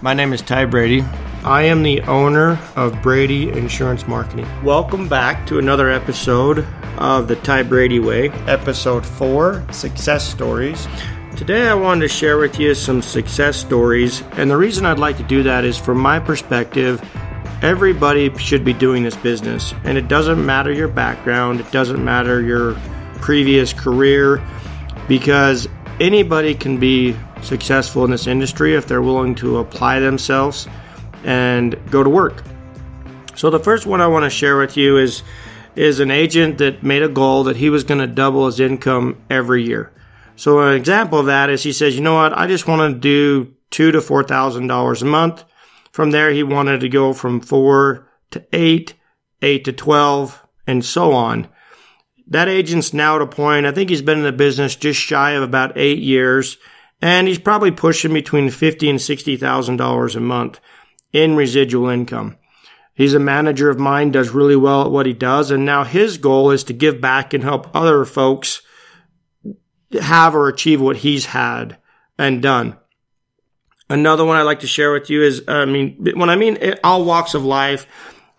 My name is Ty Brady. I am the owner of Brady Insurance Marketing. Welcome back to another episode of the Ty Brady Way, episode 4 Success Stories. Today, I wanted to share with you some success stories, and the reason I'd like to do that is from my perspective, everybody should be doing this business, and it doesn't matter your background, it doesn't matter your previous career, because anybody can be successful in this industry if they're willing to apply themselves and go to work. So the first one I want to share with you is is an agent that made a goal that he was going to double his income every year. So an example of that is he says, "You know what? I just want to do 2 to 4,000 dollars a month." From there he wanted to go from 4 to 8, 8 to 12, and so on. That agent's now at a point, I think he's been in the business just shy of about 8 years and he's probably pushing between fifty and sixty thousand dollars a month in residual income. He's a manager of mine, does really well at what he does, and now his goal is to give back and help other folks have or achieve what he's had and done. Another one I'd like to share with you is, I mean, when I mean all walks of life,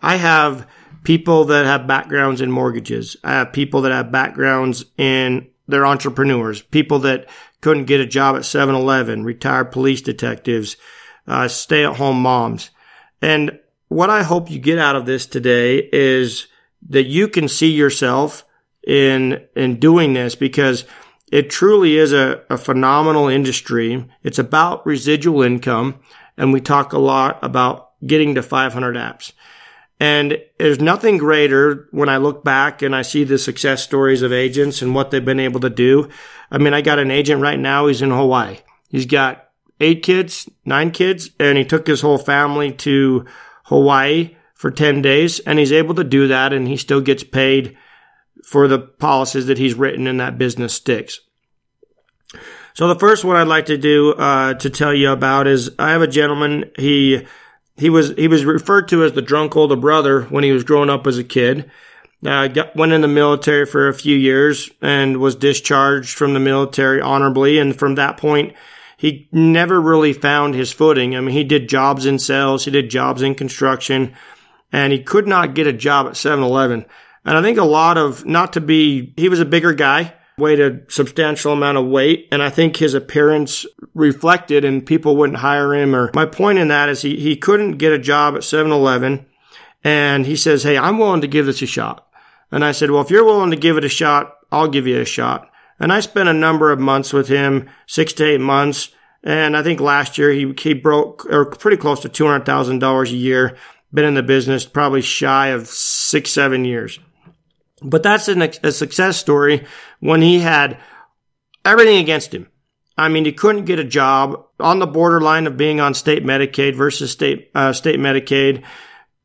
I have people that have backgrounds in mortgages. I have people that have backgrounds in they're entrepreneurs, people that couldn't get a job at 7-Eleven, retired police detectives, uh, stay-at-home moms. And what I hope you get out of this today is that you can see yourself in in doing this because it truly is a, a phenomenal industry. It's about residual income, and we talk a lot about getting to 500 apps. And there's nothing greater when I look back and I see the success stories of agents and what they've been able to do. I mean, I got an agent right now. He's in Hawaii. He's got eight kids, nine kids, and he took his whole family to Hawaii for 10 days and he's able to do that and he still gets paid for the policies that he's written and that business sticks. So the first one I'd like to do, uh, to tell you about is I have a gentleman. He, he was he was referred to as the drunk older brother when he was growing up as a kid. Uh, got, went in the military for a few years and was discharged from the military honorably. And from that point, he never really found his footing. I mean, he did jobs in sales, he did jobs in construction, and he could not get a job at 7-Eleven. And I think a lot of, not to be, he was a bigger guy weighed a substantial amount of weight. And I think his appearance reflected and people wouldn't hire him. Or my point in that is he, he couldn't get a job at 7-Eleven. And he says, Hey, I'm willing to give this a shot. And I said, Well, if you're willing to give it a shot, I'll give you a shot. And I spent a number of months with him, six to eight months. And I think last year he, he broke or pretty close to $200,000 a year. Been in the business probably shy of six, seven years. But that's an, a success story when he had everything against him. I mean, he couldn't get a job on the borderline of being on state Medicaid versus state uh, state Medicaid.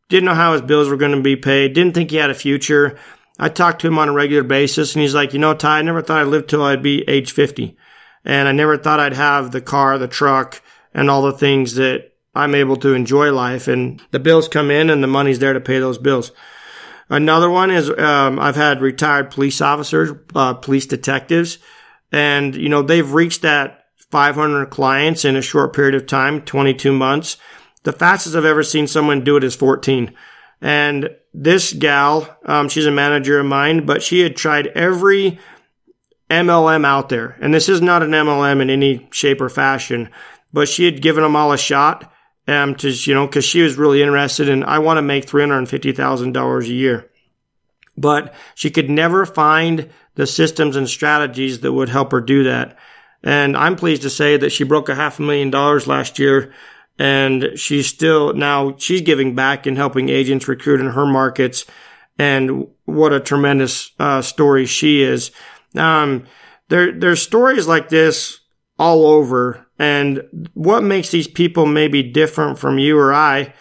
Didn't know how his bills were going to be paid. Didn't think he had a future. I talked to him on a regular basis, and he's like, "You know, Ty, I never thought I'd live till I'd be age 50, and I never thought I'd have the car, the truck, and all the things that I'm able to enjoy life. And the bills come in, and the money's there to pay those bills." Another one is um, I've had retired police officers, uh, police detectives, and you know they've reached that 500 clients in a short period of time, 22 months. The fastest I've ever seen someone do it is 14. And this gal, um, she's a manager of mine, but she had tried every MLM out there, and this is not an MLM in any shape or fashion, but she had given them all a shot um, to, you know, cause she was really interested in, I want to make $350,000 a year. But she could never find the systems and strategies that would help her do that. And I'm pleased to say that she broke a half a million dollars last year and she's still now she's giving back and helping agents recruit in her markets. And what a tremendous uh, story she is. Um, there, there's stories like this all over and what makes these people maybe different from you or I,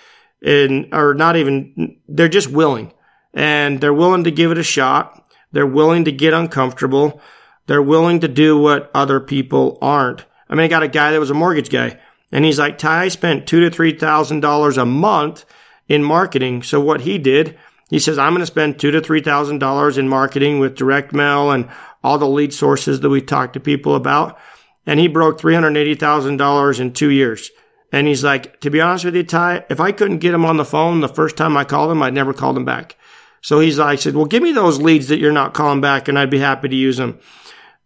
and or not even, they're just willing. And they're willing to give it a shot. They're willing to get uncomfortable. They're willing to do what other people aren't. I mean, I got a guy that was a mortgage guy, and he's like, Ty, I spent two to three thousand dollars a month in marketing. So what he did, he says, I'm going to spend two to three thousand dollars in marketing with direct mail and all the lead sources that we talk to people about and he broke $380,000 in two years. And he's like, to be honest with you, Ty, if I couldn't get him on the phone the first time I called him, I'd never called him back. So he's like, I said, well, give me those leads that you're not calling back and I'd be happy to use them.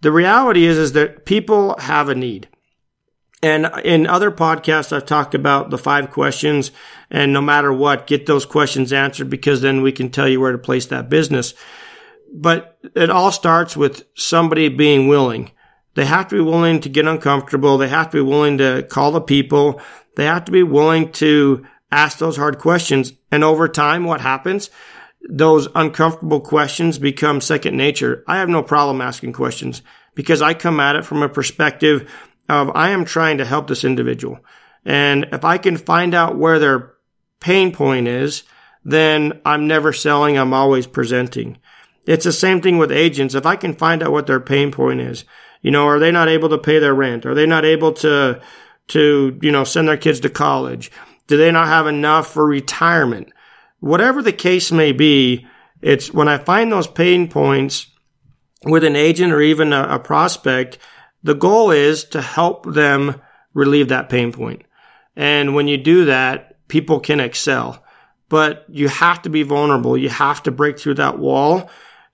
The reality is, is that people have a need. And in other podcasts, I've talked about the five questions and no matter what, get those questions answered because then we can tell you where to place that business. But it all starts with somebody being willing. They have to be willing to get uncomfortable. They have to be willing to call the people. They have to be willing to ask those hard questions. And over time, what happens? Those uncomfortable questions become second nature. I have no problem asking questions because I come at it from a perspective of I am trying to help this individual. And if I can find out where their pain point is, then I'm never selling. I'm always presenting. It's the same thing with agents. If I can find out what their pain point is, you know, are they not able to pay their rent? Are they not able to, to, you know, send their kids to college? Do they not have enough for retirement? Whatever the case may be, it's when I find those pain points with an agent or even a, a prospect, the goal is to help them relieve that pain point. And when you do that, people can excel. But you have to be vulnerable. You have to break through that wall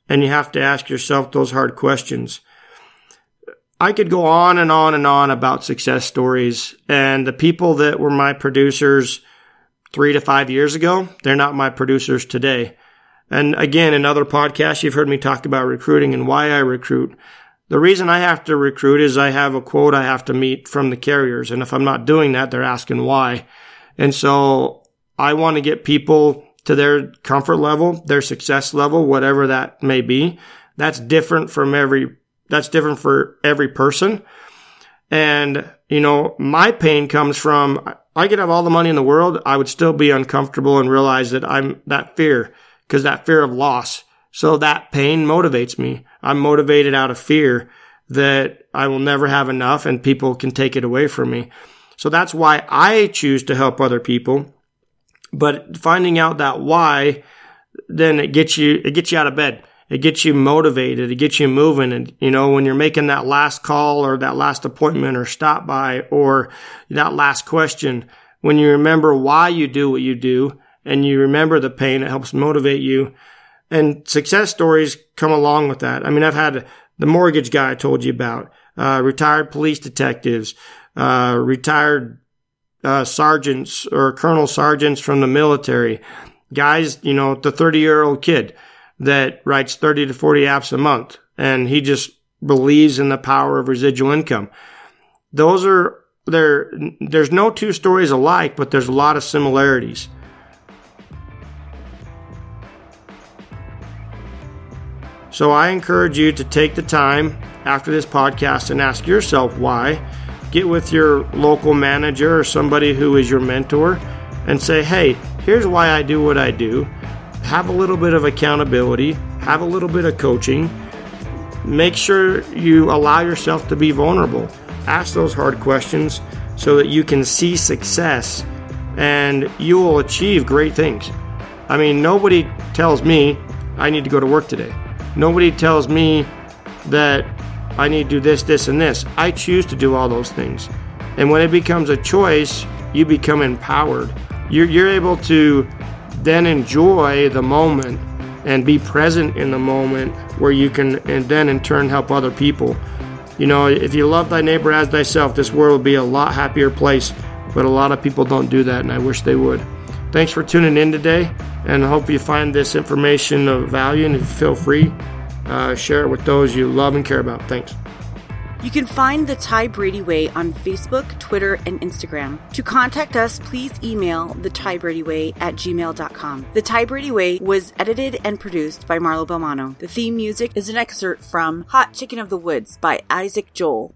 and you have to ask yourself those hard questions. I could go on and on and on about success stories and the people that were my producers three to five years ago, they're not my producers today. And again, in other podcasts, you've heard me talk about recruiting and why I recruit. The reason I have to recruit is I have a quote I have to meet from the carriers. And if I'm not doing that, they're asking why. And so I want to get people to their comfort level, their success level, whatever that may be. That's different from every, that's different for every person. And, you know, my pain comes from, I could have all the money in the world. I would still be uncomfortable and realize that I'm that fear because that fear of loss. So that pain motivates me. I'm motivated out of fear that I will never have enough and people can take it away from me. So that's why I choose to help other people. But finding out that why, then it gets you, it gets you out of bed. It gets you motivated. It gets you moving. And, you know, when you're making that last call or that last appointment or stop by or that last question, when you remember why you do what you do and you remember the pain, it helps motivate you and success stories come along with that. I mean, I've had the mortgage guy I told you about, uh, retired police detectives, uh, retired uh, sergeants or colonel sergeants from the military, guys, you know, the 30 year old kid that writes 30 to 40 apps a month and he just believes in the power of residual income. Those are there. There's no two stories alike, but there's a lot of similarities. So I encourage you to take the time after this podcast and ask yourself why. Get with your local manager or somebody who is your mentor and say, hey, here's why I do what I do. Have a little bit of accountability, have a little bit of coaching. Make sure you allow yourself to be vulnerable. Ask those hard questions so that you can see success and you will achieve great things. I mean, nobody tells me I need to go to work today. Nobody tells me that I need to do this, this, and this. I choose to do all those things. And when it becomes a choice, you become empowered. You're, you're able to then enjoy the moment and be present in the moment where you can, and then in turn help other people. You know, if you love thy neighbor as thyself, this world would be a lot happier place. But a lot of people don't do that, and I wish they would. Thanks for tuning in today, and I hope you find this information of value. And feel free, uh, share it with those you love and care about. Thanks. You can find the Ty Brady Way on Facebook, Twitter, and Instagram. To contact us, please email the Ty Brady Way at gmail.com. The Ty Brady Way was edited and produced by Marlo Belmano. The theme music is an excerpt from Hot Chicken of the Woods by Isaac Joel.